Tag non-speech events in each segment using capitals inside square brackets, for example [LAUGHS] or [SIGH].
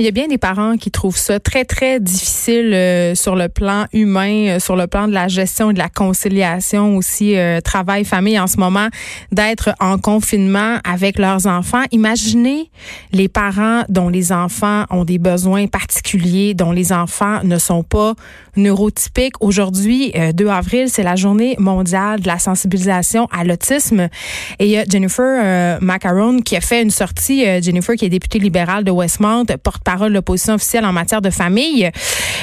Il y a bien des parents qui trouvent ça très, très difficile euh, sur le plan humain, euh, sur le plan de la gestion et de la conciliation aussi, euh, travail-famille en ce moment, d'être en confinement avec leurs enfants. Imaginez les parents dont les enfants ont des besoins particuliers, dont les enfants ne sont pas neurotypiques. Aujourd'hui, 2 avril, c'est la journée mondiale de la sensibilisation à l'autisme. Et il y a Jennifer Macaron qui a fait une sortie, Jennifer qui est députée libérale de Westmount, porte parole de l'opposition officielle en matière de famille,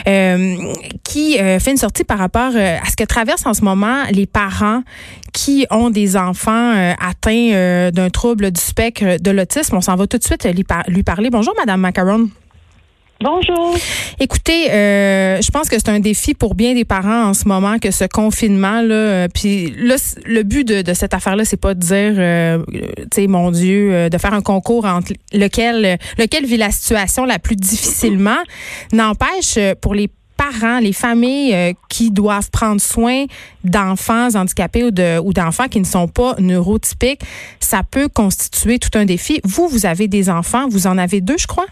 euh, qui euh, fait une sortie par rapport euh, à ce que traversent en ce moment les parents qui ont des enfants atteints d'un trouble du spectre de l'autisme. On s'en va tout de suite lui, lui parler. Bonjour, Madame Macaron. Bonjour. Écoutez, euh, je pense que c'est un défi pour bien des parents en ce moment que ce confinement là. Euh, puis là, le but de, cette affaire-là, c'est pas de dire, euh, tu sais, mon Dieu, de faire un concours entre lequel lequel vit la situation la plus difficilement. N'empêche, pour les parents, les familles qui doivent prendre soin d'enfants handicapés ou d'enfants qui ne sont pas neurotypiques, ça peut constituer tout un défi. Vous, vous avez des enfants, vous en avez deux, je crois?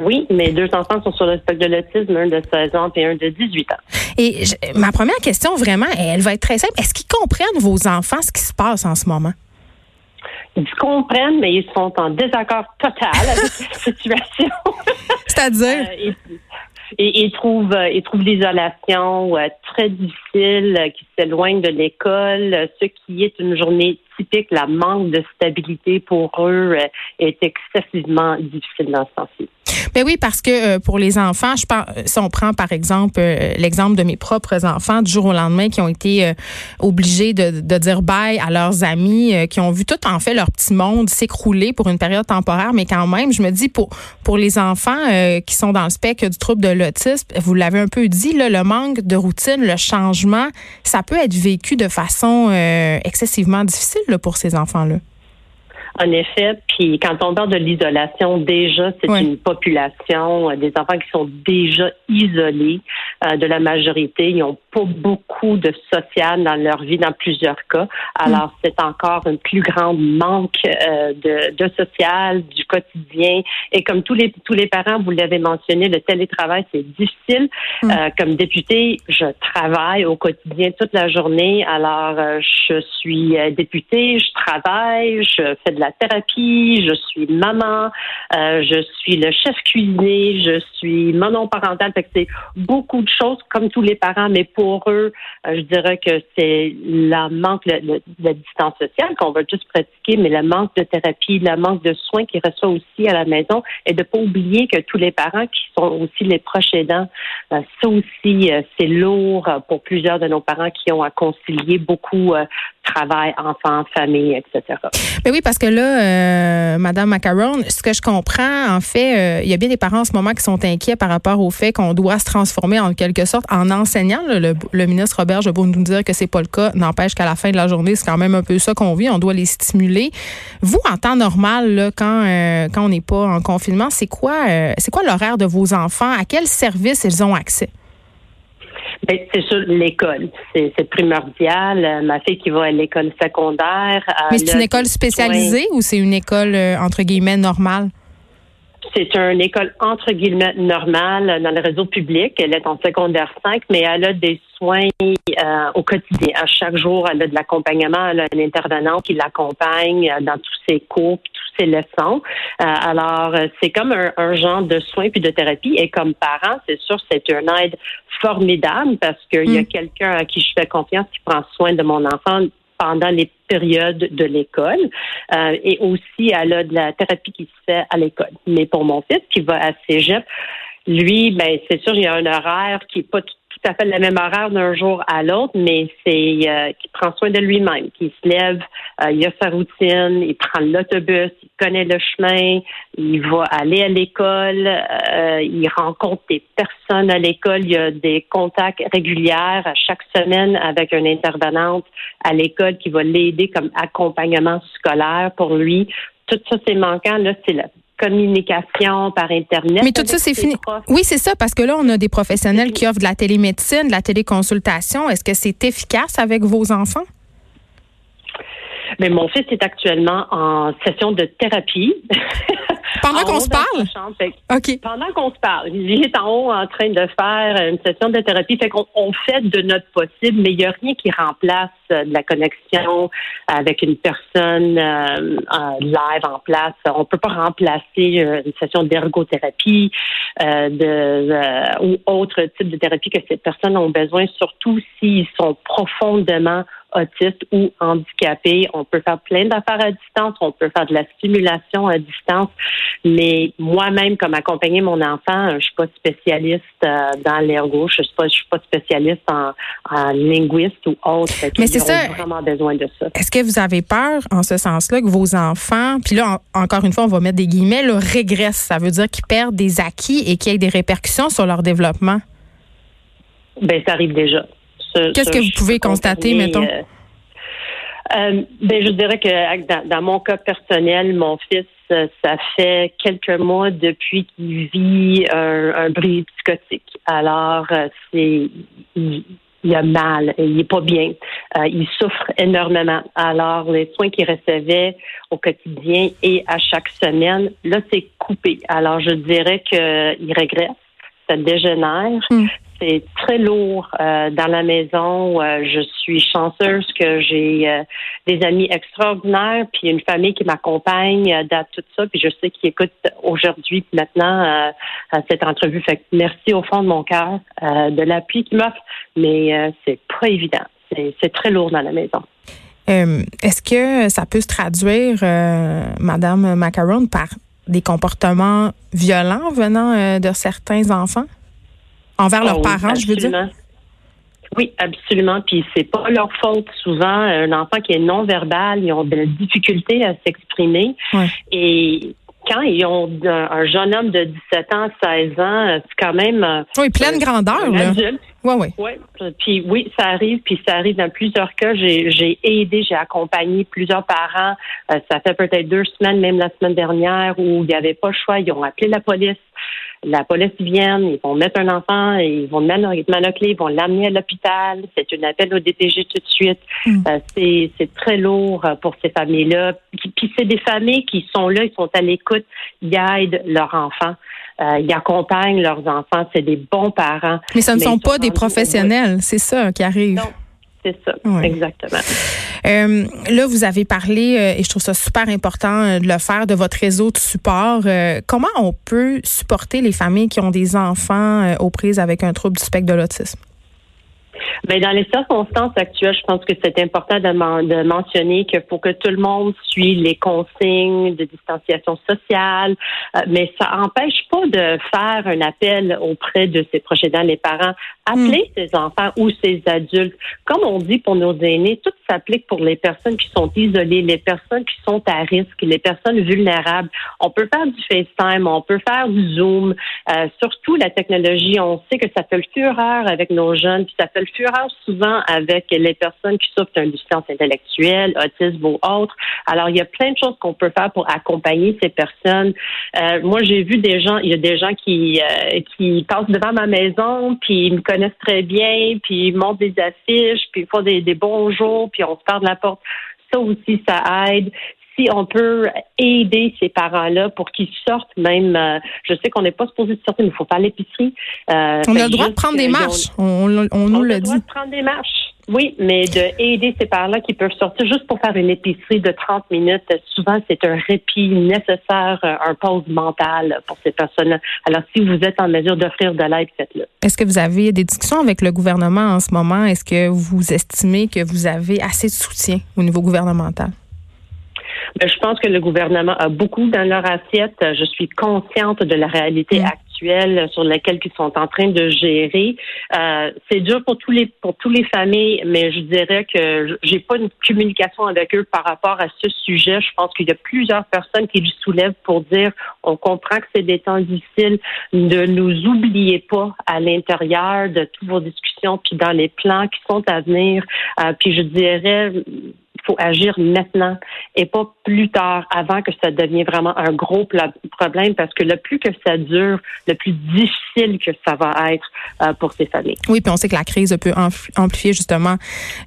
Oui, mes deux enfants sont sur le spectre de l'autisme, un de 16 ans et un de 18 ans. Et ma première question, vraiment, elle va être très simple. Est-ce qu'ils comprennent, vos enfants, ce qui se passe en ce moment? Ils comprennent, mais ils sont en désaccord total avec la [LAUGHS] situation. C'est-à-dire? Euh, et, ils trouvent, euh, ils trouvent l'isolation euh, très difficile, qui s'éloignent de l'école, ce qui est une journée typique, la manque de stabilité pour eux est excessivement difficile dans ce sens-ci. Ben oui, parce que euh, pour les enfants, je pense, si on prend par exemple euh, l'exemple de mes propres enfants du jour au lendemain qui ont été euh, obligés de, dire bye à leurs amis, qui ont vu tout en fait leur petit monde s'écrouler pour une période temporaire, mais quand même, je me dis pour pour les enfants qui sont dans le spectre du trouble de l'autisme, vous l'avez un peu dit, là, le manque de routine, le changement, ça peut être vécu de façon excessivement difficile pour ces enfants-là. En effet, puis quand on parle de l'isolation, déjà, c'est une population, euh, des enfants qui sont déjà isolés euh, de la majorité. Ils n'ont pas beaucoup de social dans leur vie dans plusieurs cas. Alors, mm. c'est encore un plus grand manque euh, de, de social, du quotidien. Et comme tous les tous les parents, vous l'avez mentionné, le télétravail, c'est difficile. Mm. comme députée, je travaille au quotidien toute la journée. Alors, je suis députée, je travaille, je fais de la thérapie, je suis maman, euh, je suis le chef cuisinier, je suis monoparentale. Fait que c'est beaucoup de choses comme tous les parents, mais pour eux, euh, je dirais que c'est la manque de la distance sociale qu'on va juste pratiquer, mais le manque de thérapie, le manque de soins qu'ils reçoivent aussi à la maison et de pas oublier que tous les parents qui sont aussi les proches aidants, euh, ça aussi, c'est lourd pour plusieurs de nos parents qui ont à concilier beaucoup travail, enfants, famille, etc. Mais oui, parce que là, euh, Madame Macaron, ce que je comprends, en fait, euh, il y a bien des parents en ce moment qui sont inquiets par rapport au fait qu'on doit se transformer en quelque sorte en enseignant. Le, ministre Robert je peux nous dire que c'est pas le cas. N'empêche qu'à la fin de la journée, c'est quand même un peu ça qu'on vit. On doit les stimuler. Vous, en temps normal, là, quand euh, quand on n'est pas en confinement, c'est quoi c'est quoi l'horaire de vos enfants? À quels services ils ont accès? Ben, c'est sûr, l'école. C'est primordial. Euh, ma fille qui va à l'école secondaire. Mais c'est une école spécialisée ou c'est une école, euh, entre guillemets, normale? C'est une école entre guillemets normale dans le réseau public. Elle est en secondaire 5, mais elle a des soins euh, au quotidien. À chaque jour, elle a de l'accompagnement. Elle a un intervenant qui l'accompagne dans tous ses cours, tous ses leçons. Euh, alors, c'est comme un, genre de soins puis de thérapie. Et comme parent, c'est sûr, c'est une aide formidable parce qu'il y a mm. quelqu'un à qui je fais confiance qui prend soin de mon enfant pendant les périodes de l'école. Euh, et aussi, elle a de la thérapie qui se fait à l'école. Mais pour mon fils qui va à Cégep, lui, ben c'est sûr, il y a un horaire qui est pas tout tout à fait le même horaire d'un jour à l'autre, mais c'est euh, qui prend soin de lui-même, qui se lève, euh, il a sa routine, il prend l'autobus, il connaît le chemin, il va aller à l'école, euh, il rencontre des personnes à l'école, il y a des contacts réguliers à chaque semaine avec une intervenante à l'école qui va l'aider comme accompagnement scolaire pour lui. Tout ça, c'est manquant, là, c'est la communication par Internet. Mais tout ça, c'est fini. Oui, c'est ça, parce que là, on a des professionnels qui offrent de la télémédecine, de la téléconsultation. Est-ce que c'est efficace avec vos enfants? Mais mon fils est actuellement en session de thérapie. Pendant qu'on se parle? OK. Pendant qu'on se parle. Il est en haut en train de faire une session de thérapie. Fait qu'on on fait de notre possible, mais il n'y a rien qui remplace euh, la connexion avec une personne euh, live en place. On ne peut pas remplacer euh, une session d'ergothérapie de, ou autre type de thérapie que ces personnes ont besoin, surtout s'ils sont profondément autiste ou handicapé. On peut faire plein d'affaires à distance, on peut faire de la stimulation à distance, mais moi-même, comme accompagner mon enfant, je suis pas spécialiste euh, dans l'ergo, je suis pas, je suis pas spécialiste en, linguiste ou autre. Mais c'est ça. Vraiment besoin de ça. Est-ce que vous avez peur, en ce sens-là, que vos enfants, puis là, encore une fois, on va mettre des guillemets, le régressent? Ça veut dire qu'ils perdent des acquis et qu'il y ait des répercussions sur leur développement? Ben, ça arrive déjà. Qu'est-ce que vous pouvez constater, mettons? Euh, euh, ben, je dirais que dans, mon cas personnel, mon fils, euh, ça fait quelques mois depuis qu'il vit un, un bris psychotique. Alors, c'est il, a mal, il est pas bien, il souffre énormément. Alors, les soins qu'il recevait au quotidien et à chaque semaine, là, c'est coupé. Alors, je dirais qu'il régresse ça dégénère. Hmm c'est très lourd euh, dans la maison. Euh, je suis chanceuse que j'ai euh, des amis extraordinaires, puis une famille qui m'accompagne dans tout ça. Puis je sais qu'ils écoutent aujourd'hui, maintenant, cette entrevue. Fait que merci au fond de mon cœur de l'appui qu'ils m'offrent, mais c'est pas évident. C'est très lourd dans la maison. Est-ce que ça peut se traduire, Madame Macaron, par des comportements violents venant de certains enfants? Envers leurs ah parents, je veux dire? Oui, absolument. Puis c'est pas leur faute. Souvent, un enfant qui est non verbal, ils ont de la difficulté à s'exprimer. Et quand ils ont un, jeune homme de 17 ans, 16 ans, c'est quand même. Euh, oui, pleine grandeur, là. Oui, oui. Puis oui, ça arrive, puis ça arrive dans plusieurs cas. J'ai aidé, j'ai accompagné plusieurs parents. Euh, ça fait peut-être deux semaines, même la semaine dernière, où il n'y avait pas le choix. Ils ont appelé la police. La police vient, ils vont mettre un enfant, ils vont le manocler, ils vont l'amener à l'hôpital. C'est un appel au DTG tout de suite. Mm. Euh, c'est très lourd pour ces familles-là. Puis, c'est des familles qui sont là, ils sont à l'écoute, ils aident leurs enfants. Euh, ils accompagnent leurs enfants, c'est des bons parents. Mais ce ne sont pas des professionnels, c'est ça qui arrive. Non. C'est ça, exactement. Euh, là, vous avez parlé, euh, et je trouve ça super important de le faire, de votre réseau de support. comment on peut supporter les familles qui ont des enfants aux prises avec un trouble du spectre de l'autisme? Mais ben, dans les circonstances actuelles, je pense que c'est important de, de mentionner qu'il faut que tout le monde suive les consignes de distanciation sociale, euh, mais ça n'empêche pas de faire un appel auprès de ses proches aidants, les parents, appeler hmm. ses enfants ou ses adultes. Comme on dit pour nos aînés, tout s'applique pour les personnes qui sont isolées, les personnes qui sont à risque, les personnes vulnérables. On peut faire du FaceTime, on peut faire du Zoom. Euh, surtout la technologie, on sait que ça fait le fureur avec nos jeunes, puis ça fait le fureur souvent avec les personnes qui souffrent d'une déficience intellectuelle, autisme ou autre. Alors, il y a plein de choses qu'on peut faire pour accompagner ces personnes. Euh, moi, j'ai vu des gens, il y a des gens qui euh, qui passent devant ma maison, puis ils me connaissent très bien, puis ils montent des affiches, puis ils font des, des bonjours, puis on se parle de la porte. Ça aussi, ça aide si on peut aider ces parents-là pour qu'ils sortent même, euh, je sais qu'on n'est pas supposé de sortir, mais il faut faire l'épicerie. Euh, on a le droit de prendre des marches. On, on, nous le dit. On a le droit de prendre des marches. Oui, mais de aider ces parents-là qui peuvent sortir juste pour faire une épicerie de 30 minutes, souvent c'est un répit nécessaire, un pause mental pour ces personnes-là. Alors, si vous êtes en mesure d'offrir de l'aide, faites-le. Est-ce que vous avez des discussions avec le gouvernement en ce moment? Est-ce que vous estimez que vous avez assez de soutien au niveau gouvernemental? Ben, je pense que le gouvernement a beaucoup dans leur assiette. Je suis consciente de la réalité mm. actuelle sur laquelle ils sont en train de gérer. Euh, c'est dur pour tous les pour tous les familles, mais je dirais que j'ai pas une communication avec eux par rapport à ce sujet. Je pense qu'il y a plusieurs personnes qui lui soulèvent pour dire on comprend que c'est des temps difficiles. Ne nous oubliez pas à l'intérieur de toutes vos discussions puis dans les plans qui sont à venir. Euh, puis je dirais faut agir maintenant et pas plus tard, avant que ça devienne vraiment un gros problème, parce que le plus que ça dure, le plus difficile que ça va être euh, pour ces familles. Oui, puis on sait que la crise peut amplifier justement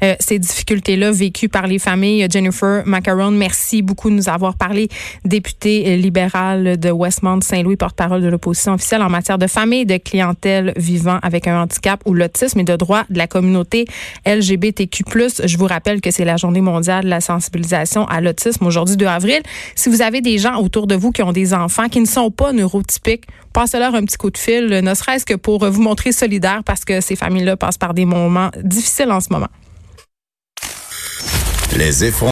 euh, ces difficultés-là vécues par les familles. Jennifer Macaron, merci beaucoup de nous avoir parlé, députée libérale de Westmount-Saint-Louis, porte-parole de l'opposition officielle en matière de famille, de clientèle vivant avec un handicap ou l'autisme et de droits de la communauté LGBTQ+. Je vous rappelle que c'est la journée mondiale de la sensibilisation à l'autisme aujourd'hui 2 avril. Si vous avez des gens autour de vous qui ont des enfants qui ne sont pas neurotypiques, passez-leur un petit coup de fil, ne serait-ce que pour vous montrer solidaire parce que ces familles-là passent par des moments difficiles en ce moment. Les